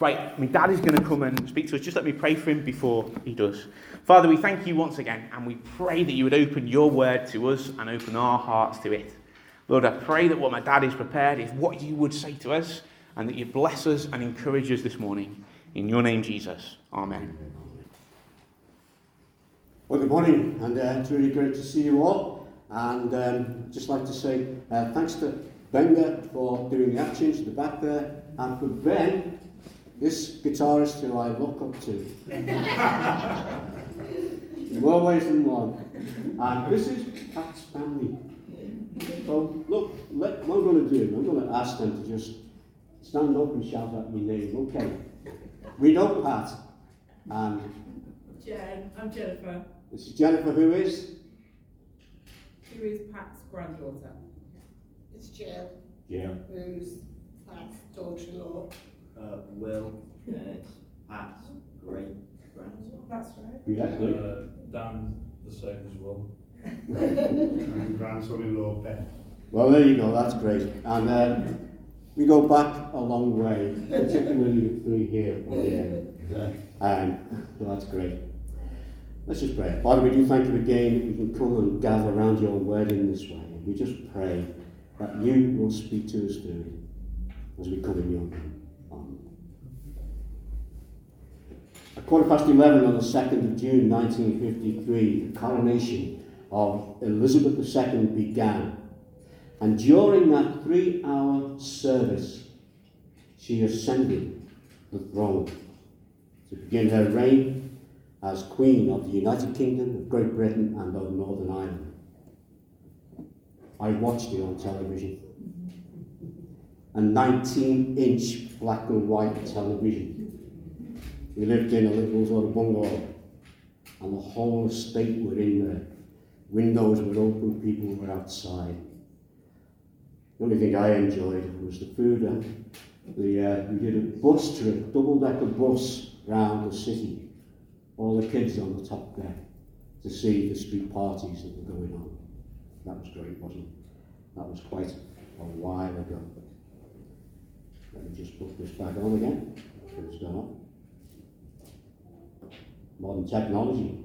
Right, my dad is going to come and speak to us. Just let me pray for him before he does. Father, we thank you once again, and we pray that you would open your word to us and open our hearts to it. Lord, I pray that what my dad is prepared is what you would say to us, and that you bless us and encourage us this morning. In your name, Jesus. Amen. Well, good morning, and uh, it's really great to see you all. And um, just like to say uh, thanks to Benga for doing the actions at the back there, and for Ben, this guitarist who I look up to. In more ways than one. And this is Pat's family. So, look, let, what I'm going to do, I'm going to ask them to just stand up and shout out your name. Okay. We know Pat. And Jen, I'm Jennifer, this is Jennifer, who is? who is Pat's granddaughter. It's Jill, Yeah. who's Pat's daughter-in-law. Uh, Will, it's Pat's great grandson. That's right. Yeah, good. Uh, Dan, the same as well. and grandson-in-law Ben. Well, there you go, that's great. And uh, we go back a long way, particularly the three here on the end. Um, so that's great. Let's just pray. Father, we do thank you again that we can come and gather around your word in this way. We just pray that you will speak to us through it as we come in your name. Amen. At quarter past 11 on the 2nd of June 1953, the coronation of Elizabeth II began. And during that three hour service, she ascended the throne to begin her reign as Queen of the United Kingdom, of Great Britain, and of Northern Ireland. I watched it on television. A 19 inch black and white television. We lived in a little sort of bungalow, and the whole estate were in there. Windows were open, people were outside. The only thing I enjoyed was the food. And the, uh, we did a bus trip, double-decker bus round the city. All the kids on the top deck to see the street parties that were going on. That was great, wasn't it? That was quite a while ago. Let me just put this back on again. It's gone up. Modern technology.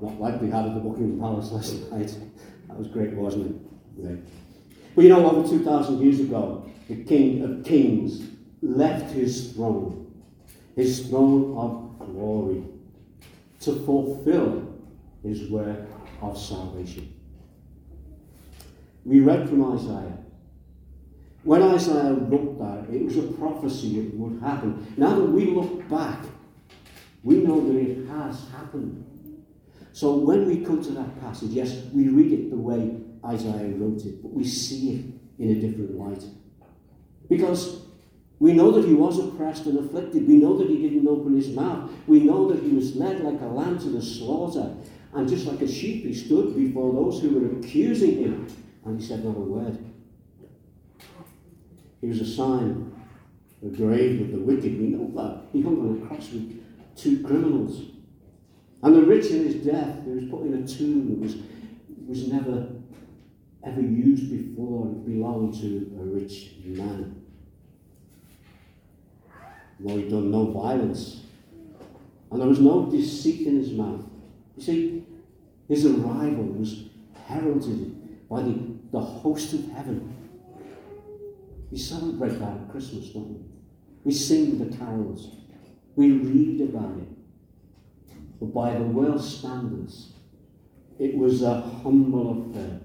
Not like we had at the Buckingham Palace last night. That was great, wasn't it? Great. Well, you know, over 2,000 years ago, the King of Kings left his throne, his throne of glory, to fulfill his work of salvation. We read from Isaiah. When Isaiah wrote that, it was a prophecy it would happen. Now that we look back, we know that it has happened. So when we come to that passage, yes, we read it the way Isaiah wrote it, but we see it in a different light. Because we know that he was oppressed and afflicted. We know that he didn't open his mouth. We know that he was led like a lamb to the slaughter. And just like a sheep, he stood before those who were accusing him, and he said not a word. He was a sign, a grave of the wicked. We know that. He hung on a cross two criminals. And the rich in his death, he was put in a tomb that was, was never ever used before. It belonged to a rich man. Though he'd done no violence. And there was no deceit in his mouth. You see, his arrival was heralded by the, the host of heaven. We celebrate that at Christmas, don't we? We sing the carols. We read about it. But by the world's standards, it was a humble affair.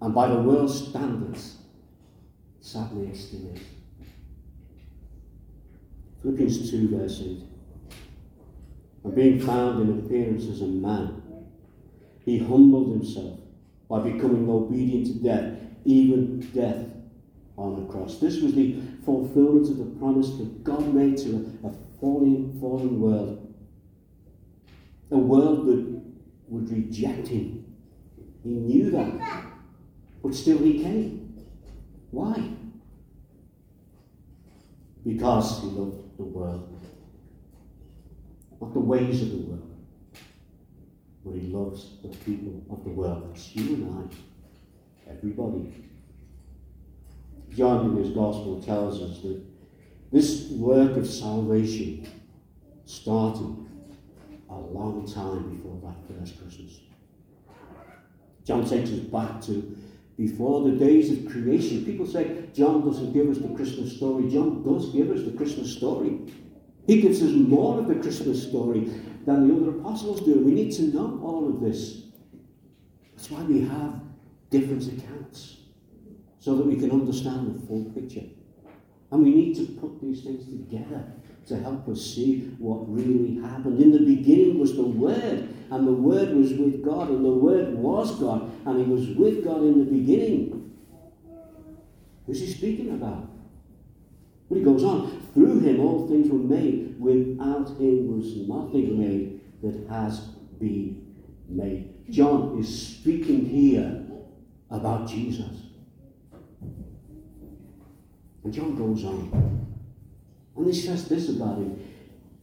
And by the world's standards, sadly it still is. Philippians 2, verse 8. And being found in appearance as a man, he humbled himself by becoming obedient to death, even death on the cross. This was the fulfillment of the promise that God made to a, a fallen, fallen world. A world that would reject him. He knew that. But still he came. Why? Because he loved the world. Not the ways of the world. But he loves the people of the world. That's you and I. Everybody. John in his gospel tells us that This work of salvation started a long time before that first Christmas. John takes us back to before the days of creation. People say John doesn't give us the Christmas story. John does give us the Christmas story. He gives us more of the Christmas story than the other apostles do. We need to know all of this. That's why we have different accounts, so that we can understand the full picture. And we need to put these things together to help us see what really happened. In the beginning was the Word, and the Word was with God, and the Word was God, and He was with God in the beginning. Who's He speaking about? But He goes on, through Him all things were made, without Him was nothing made that has been made. John is speaking here about Jesus. And John goes on. And he says this about him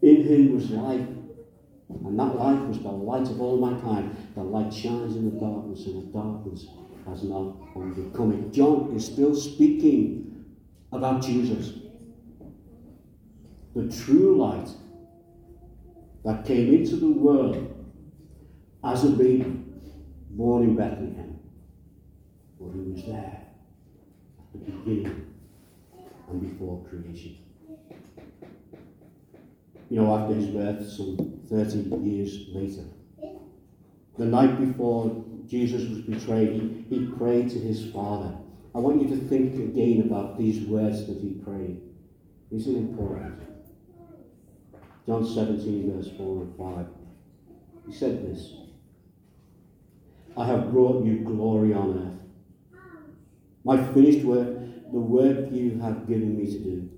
In him was life, and that life was the light of all mankind. The light shines in the darkness, and the darkness has not overcome it. John is still speaking about Jesus, the true light that came into the world as a baby born in Bethlehem. But he was there at the beginning and before creation. You know, after his birth, some 30 years later, the night before Jesus was betrayed, he, he prayed to his Father. I want you to think again about these words that he prayed. These are important. John 17, verse 4 and 5. He said this I have brought you glory on earth. My finished work, the work you have given me to do.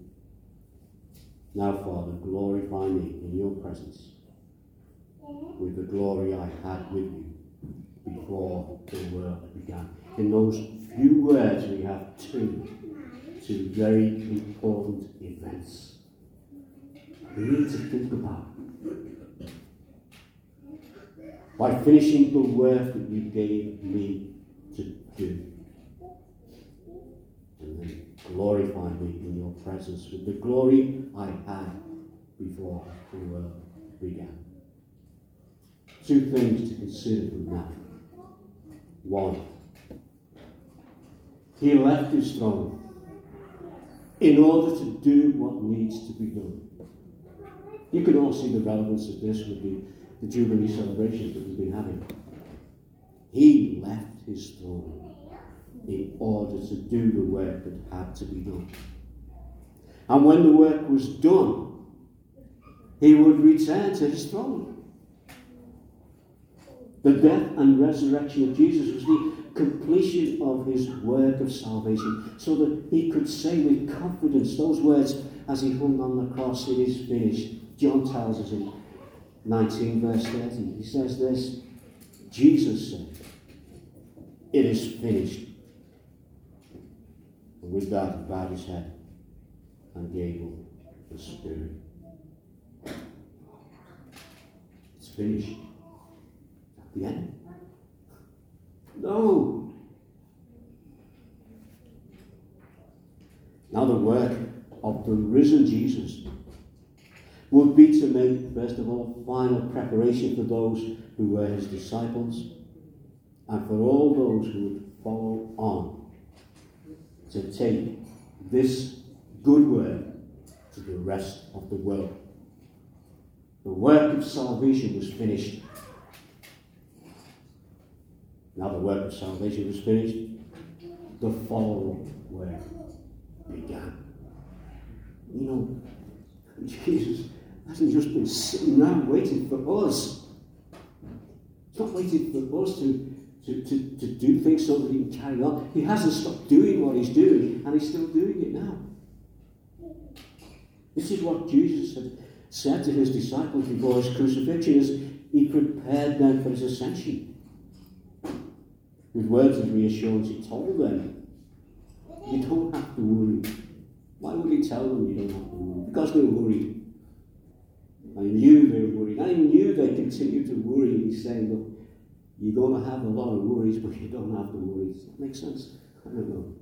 Now, Father, glorify me in your presence with the glory I had with you before the world began. In those few words, we have two, two very important events. We need to think about by finishing the work that you gave me to do. Glorify me in your presence with the glory I had before the world began. Two things to consider from that. One, he left his throne in order to do what needs to be done. You can all see the relevance of this with the the Jubilee celebrations that we've been having. He left his throne in order to do the work that had to be done. And when the work was done, he would return to his throne. The death and resurrection of Jesus was the completion of his work of salvation, so that he could say with confidence those words as he hung on the cross, It is finished. John tells us in 19, verse 30. He says this Jesus said, It is finished. And with that, he bowed his head and gave up the Spirit. It's finished. At the end? No. Now, the work of the risen Jesus would be to make, first of all, final preparation for those who were his disciples and for all those who would follow on to take this good word to the rest of the world. The work of salvation was finished. Now the work of salvation was finished. The following work began. You know, Jesus hasn't just been sitting around waiting for us. He's not waiting for us to, to, to, to do things so that he can carry on. He hasn't stopped doing what he's doing, and he's still doing it now. This is what Jesus had said to his disciples before his crucifixion as he prepared them for his ascension. With words of reassurance, he told them, You don't have to worry. Why would he tell them you don't have to worry? Because they were worried. I knew they were worried. I knew they continued to worry. He's saying, look, you're going to have a lot of worries, but you don't have to worry. Does that make sense? I don't know.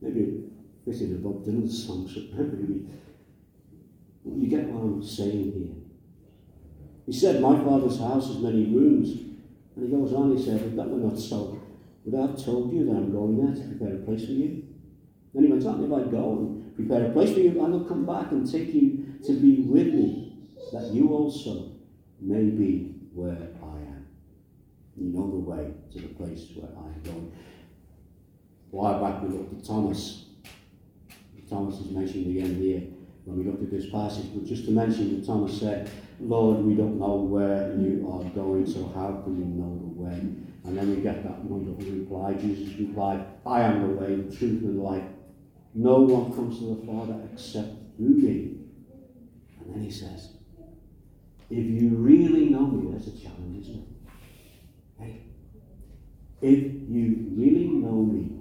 Maybe this is a Bob Dylan song, so maybe you get what I'm saying here? He said, My father's house has many rooms. And he goes on, he said, If that were not so, would I have told you that I'm going there to prepare a place for you? Then he went on, If I go and prepare a place for you, I will come back and take you to be with me, that you also may be where. You know the way to the place where I am going. While back we looked at Thomas. Thomas is mentioned again here when we looked at this passage, but just to mention that Thomas said, Lord, we don't know where you are going, so how can we know the way? And then we get that wonderful reply. Jesus replied, I am the way, the truth, and the life. No one comes to the Father except through me. And then he says, If you really know me, that's a challenge, isn't it? If you really know me,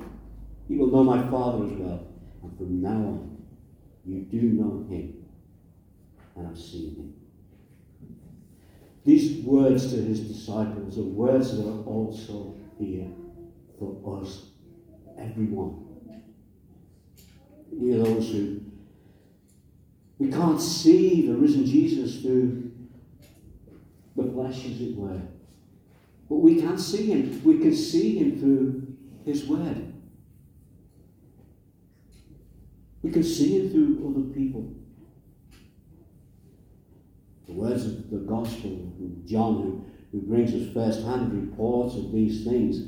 you will know my Father as well. And from now on, you do know him and have seen him. These words to his disciples are words that are also here for us, everyone. We are those who we can't see the risen Jesus through the flesh, as it were. But we can see him. We can see him through his word. We can see him through other people. The words of the gospel of John, who, who brings us first hand reports of these things,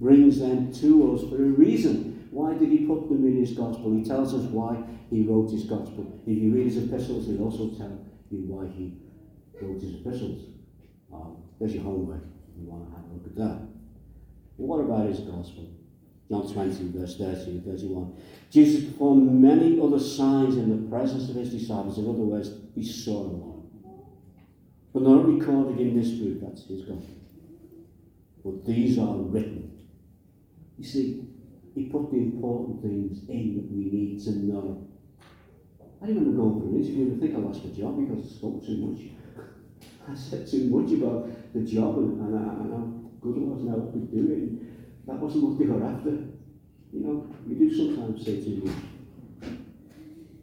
brings them to us for a reason. Why did he put them in his gospel? He tells us why he wrote his gospel. If you read his epistles, he'll also tell you why he wrote his epistles. Um, there's your homework want to have a look at that. What about his gospel? John 20, verse 30 and 31. Jesus performed many other signs in the presence of his disciples. In other words, we saw them all. But not recorded in this book, that's his gospel. But these are written. You see, he put the important things in that we need to know. I didn't want to go for an interview and think I lost my job because I spoke too much. I said too much about the job and, and, and how good it was and how could do it. That wasn't what they were after. You know, we do sometimes say too much.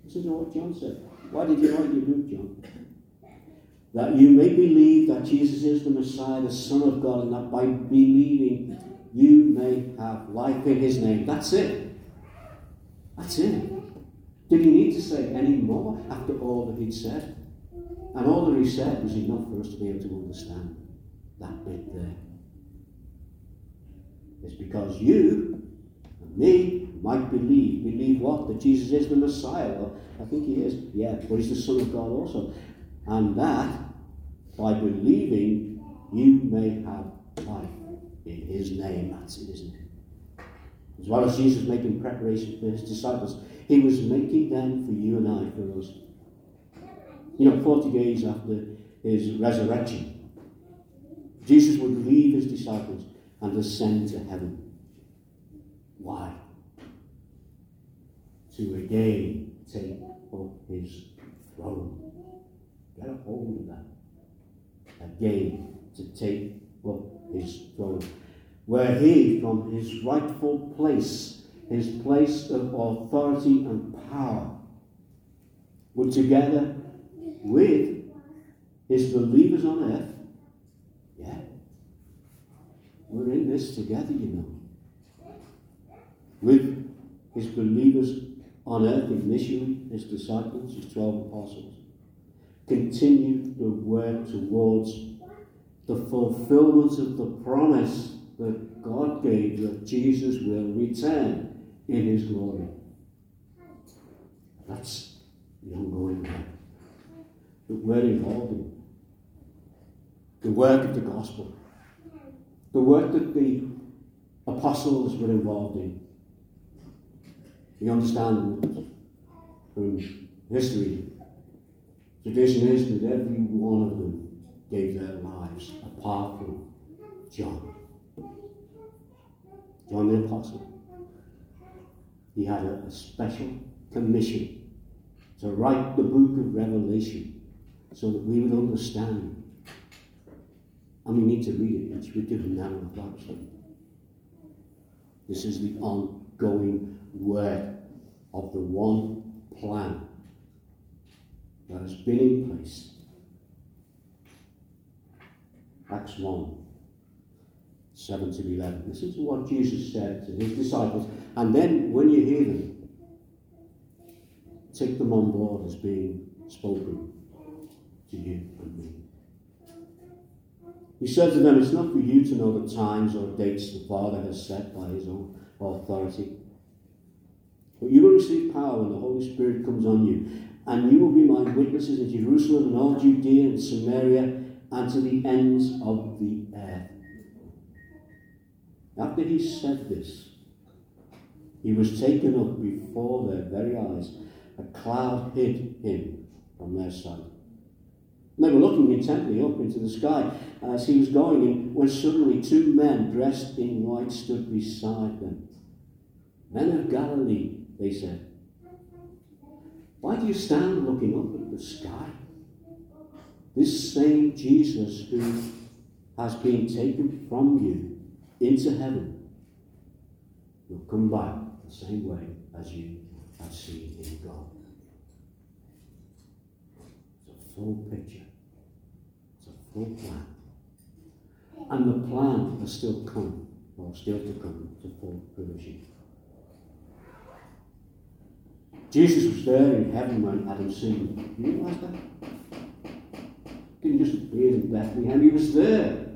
Listen to what John said. Why did you write your book, John? That you may believe that Jesus is the Messiah, the Son of God, and that by believing you may have life in his name. That's it. That's it. Did he need to say any more after all that he'd said? And all that he said was enough for us to be able to understand that bit there. It's because you and me might believe. Believe what? That Jesus is the Messiah. Well, I think he is. Yeah, but he's the Son of God also. And that, by believing, you may have life in his name. That's it, isn't it? As well as Jesus making preparation for his disciples, he was making them for you and I, for us. You know, 40 days after his resurrection, Jesus would leave his disciples and ascend to heaven. Why? To again take up his throne. Get a hold of that. Again, to take up his throne. Where he, from his rightful place, his place of authority and power, would together with his believers on earth, yeah, we're in this together, you know. With his believers on earth, initially his disciples, his 12 apostles, continue the work towards the fulfillment of the promise that God gave that Jesus will return in his glory. That's the ongoing work that we're involved in. The work of the gospel. The work that the apostles were involved in. We understand from history, tradition is that every one of them gave their lives apart from John. John the Apostle. He had a, a special commission to write the book of Revelation so that we would understand. And we need to read it, which we're doing now in Bible. This is the ongoing work of the one plan that has been in place. Acts 1 7 to 11. Listen to what Jesus said to his disciples. And then, when you hear them, take them on board as being spoken to you and me. He said to them, It's not for you to know the times or dates the Father has set by his own authority. But you will receive power when the Holy Spirit comes on you, and you will be my witnesses in Jerusalem and all Judea and Samaria and to the ends of the earth. After he said this, he was taken up before their very eyes. A cloud hid him from their sight. They were looking intently up into the sky as he was going, and when suddenly two men dressed in white stood beside them. Men of Galilee, they said, why do you stand looking up at the sky? This same Jesus who has been taken from you into heaven will come back the same way as you have seen him go. It's a full picture. Full plan. And the plan has still come, or still to come, to full fruition. Jesus was there in heaven when Adam sinned. You realise that? Didn't just appear in Bethlehem, he was there.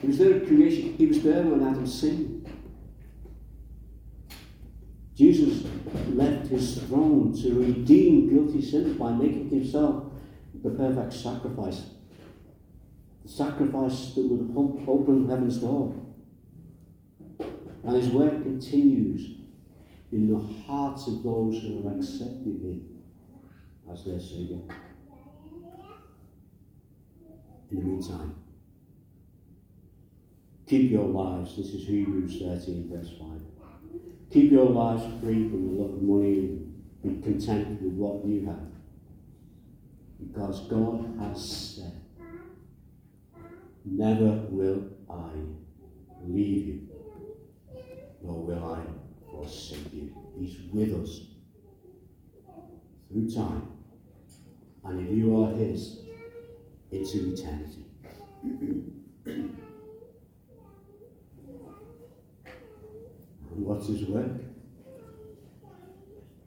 He was there at creation. He was there when Adam sinned. Jesus left his throne to redeem guilty sinners by making himself the perfect sacrifice. Sacrifice that would open heaven's door. And his work continues in the hearts of those who have accepted him as their Saviour. In the meantime, keep your lives, this is Hebrews 13, verse 5. Keep your lives free from the love of money and be content with what you have. Because God has said, Never will I leave you, nor will I forsake you. He's with us through time. And if you are His, into eternity. and what's His work?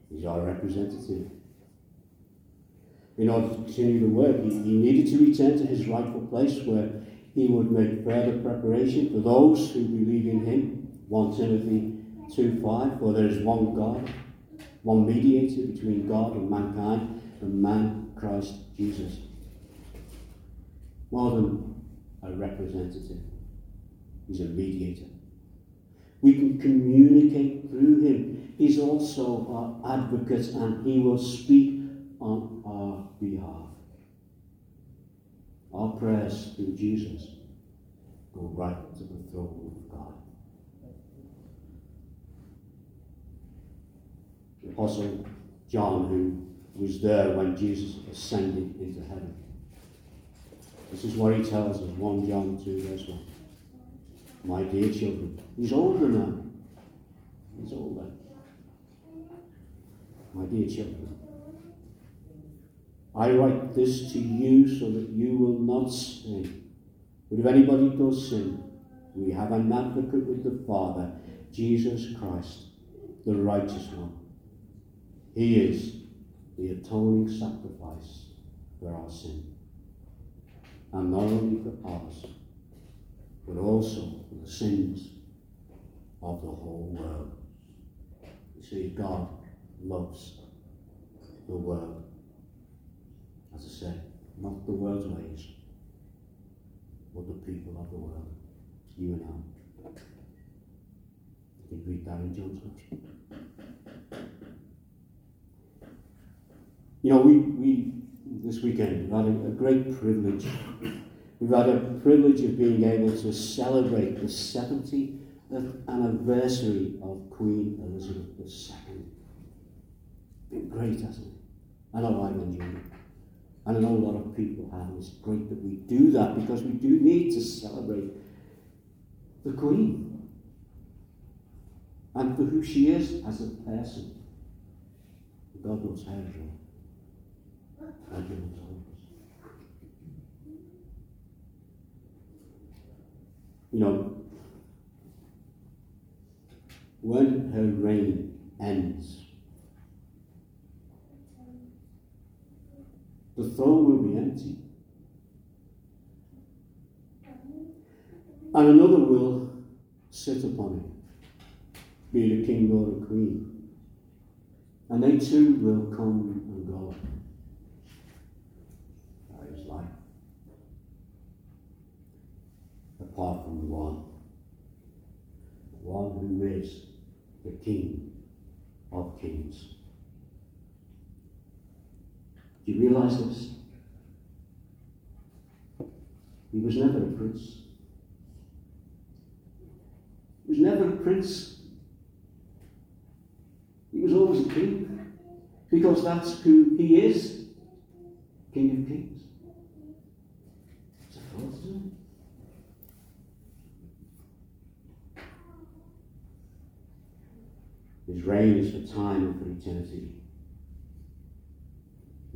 He's our representative. In order to continue the work, he, he needed to return to his rightful place where he would make further preparation for those who believe in him. 1 Timothy 2 5, for there is one God, one mediator between God and mankind, and man, Christ Jesus. More than a representative, he's a mediator. We can communicate through him. He's also our advocate and he will speak on our behalf. Our prayers through Jesus go right to the throne of God. The Apostle John, who was there when Jesus ascended into heaven. This is what he tells us 1 John 2, verse 1. My dear children, he's older now. He's older. My dear children, I write this to you so that you will not sin. But if anybody does sin, we have an advocate with the Father, Jesus Christ, the righteous one. He is the atoning sacrifice for our sin. And not only for ours, but also for the sins of the whole world. You see, God loves the world. As I said, not the world's ways, but the people of the world. You and I. You can read that in John's Gospel. You know, we, we this weekend we've had a, a great privilege. We've had a privilege of being able to celebrate the 70th anniversary of Queen Elizabeth II. Been great, hasn't it? I know I've enjoyed it. And I know a lot of people have. It's great that we do that because we do need to celebrate the Queen and for who she is as a person. God knows how to Thank you, Lord. You know, when her reign ends, the throne will be empty. And another will sit upon it, be it a king or a queen. And they too will come and go. That is life. Apart from the one, the one who is the King of Kings. Do you realize this? He was never a prince. He was never a prince. He was always a king. Because that's who he is King of Kings. It's a it? His reign is for time and for eternity.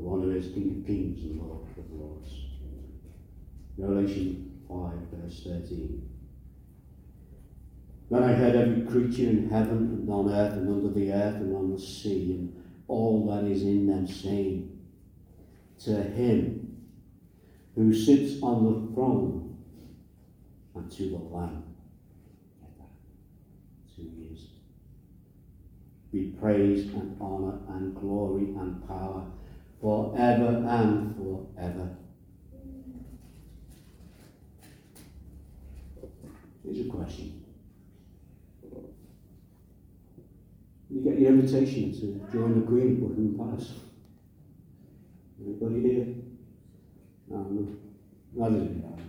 Who is King of Kings and Lord of Lords. Revelation 5, verse 13. Then I heard every creature in heaven and on earth and under the earth and on the sea and all that is in them saying, To him who sits on the throne and to the Lamb. Be praise and honour and glory and power forever and forever. Here's a question. You get your invitation to join the of Buckingham Palace. Anybody here? No, no. Neither did I.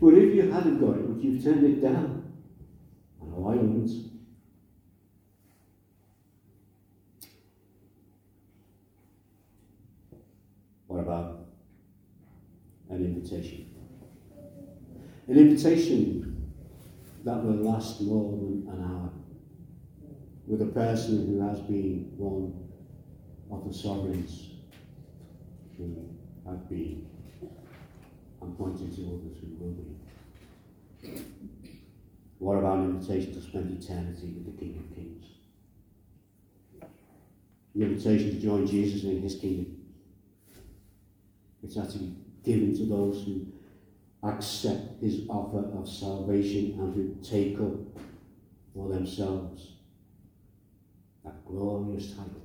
But if you hadn't got it, would you have turned it down? I know I wouldn't. What about an invitation? An invitation that will last more than an hour with a person who has been one of the sovereigns who have been and pointing to others who will be. What about an invitation to spend eternity with the King of Kings? The invitation to join Jesus in his kingdom. It's actually given to those who accept his offer of salvation and who take up for themselves that glorious title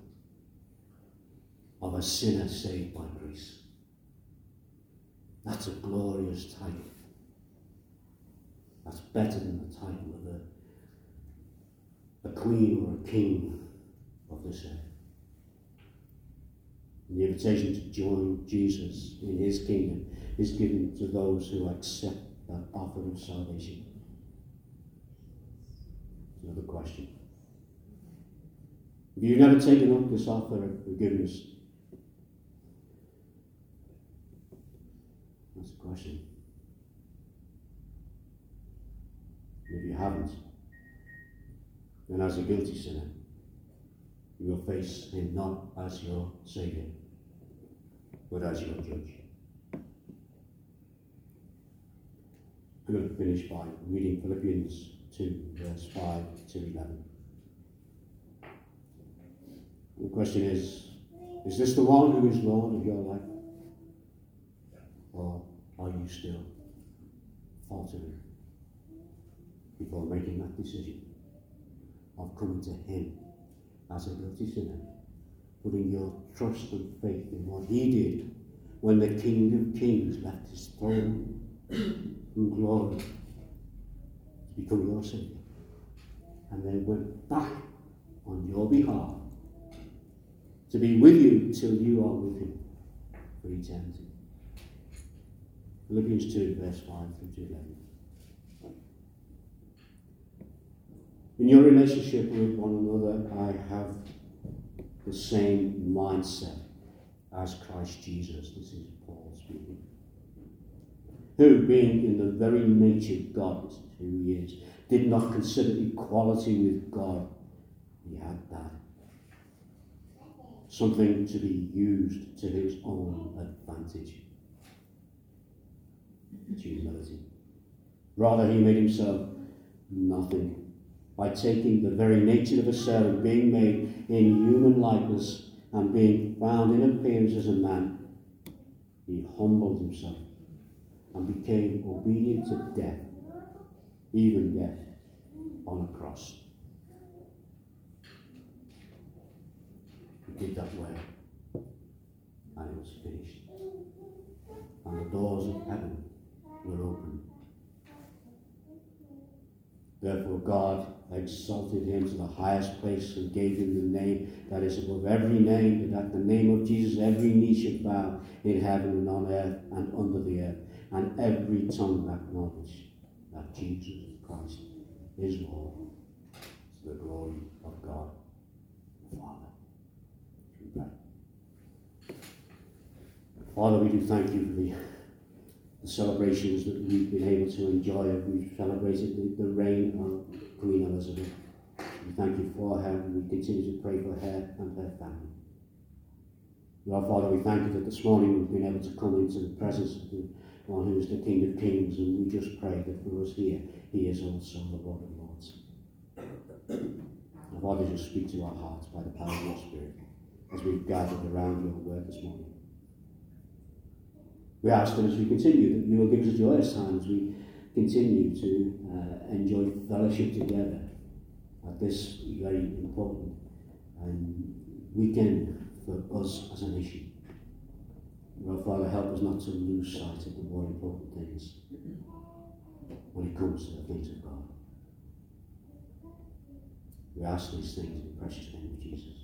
of a sinner saved by grace. That's a glorious title. That's better than the title of a, a queen or a king of this earth. And the invitation to join Jesus in his kingdom is given to those who accept that offer of salvation. Another question. If you've never taken up this offer of forgiveness, that's a question. If you haven't, then as a guilty sinner, you will face him not as your Saviour, but as your judge. I'm going to finish by reading Philippians 2, verse 5 to 11. The question is Is this the one who is Lord of your life? Or are you still faltering before making that decision of coming to Him as a guilty sinner, putting your trust and faith in what He did when the King of Kings left His throne in glory to become your Saviour and then went back on your behalf to be with you till you are with him for eternity. Philippians 2, verse 5 through to 11. In your relationship with one another, I have the same mindset as Christ Jesus. This is Paul speaking. Who, being in the very nature of God, who he is, did not consider equality with God. He had that something to be used to his own advantage. It's humility. Rather, he made himself nothing by taking the very nature of a servant, being made in human likeness, and being found in appearance as a man. He humbled himself and became obedient to death, even death on a cross. He did that way, and it was finished. And the doors of heaven were opened. Therefore, God exalted him to the highest place and gave him the name that is above every name, that at the name of Jesus every knee should bow in heaven and on earth and under the earth, and every tongue acknowledge that Jesus Christ is Lord to the glory of God the Father. Pray. Father, we do thank you for the, the celebrations that we've been able to enjoy. We've celebrated the, the reign of Queen Elizabeth. We thank you for her and we continue to pray for her and her family. Lord Father, we thank you that this morning we've been able to come into the presence of the one who is the King of Kings, and we just pray that for us here, he is also the Lord of Lords. And Father, just speak to our hearts by the power of your Spirit as we've gathered around your word this morning. We ask that as we continue, that you will give us a joyous time as we continue to uh, enjoy fellowship together at this very important um, weekend for us as a nation. Lord Father, help us not to lose sight of the more important things when it comes to the things of God. We ask these things in the precious name of Jesus.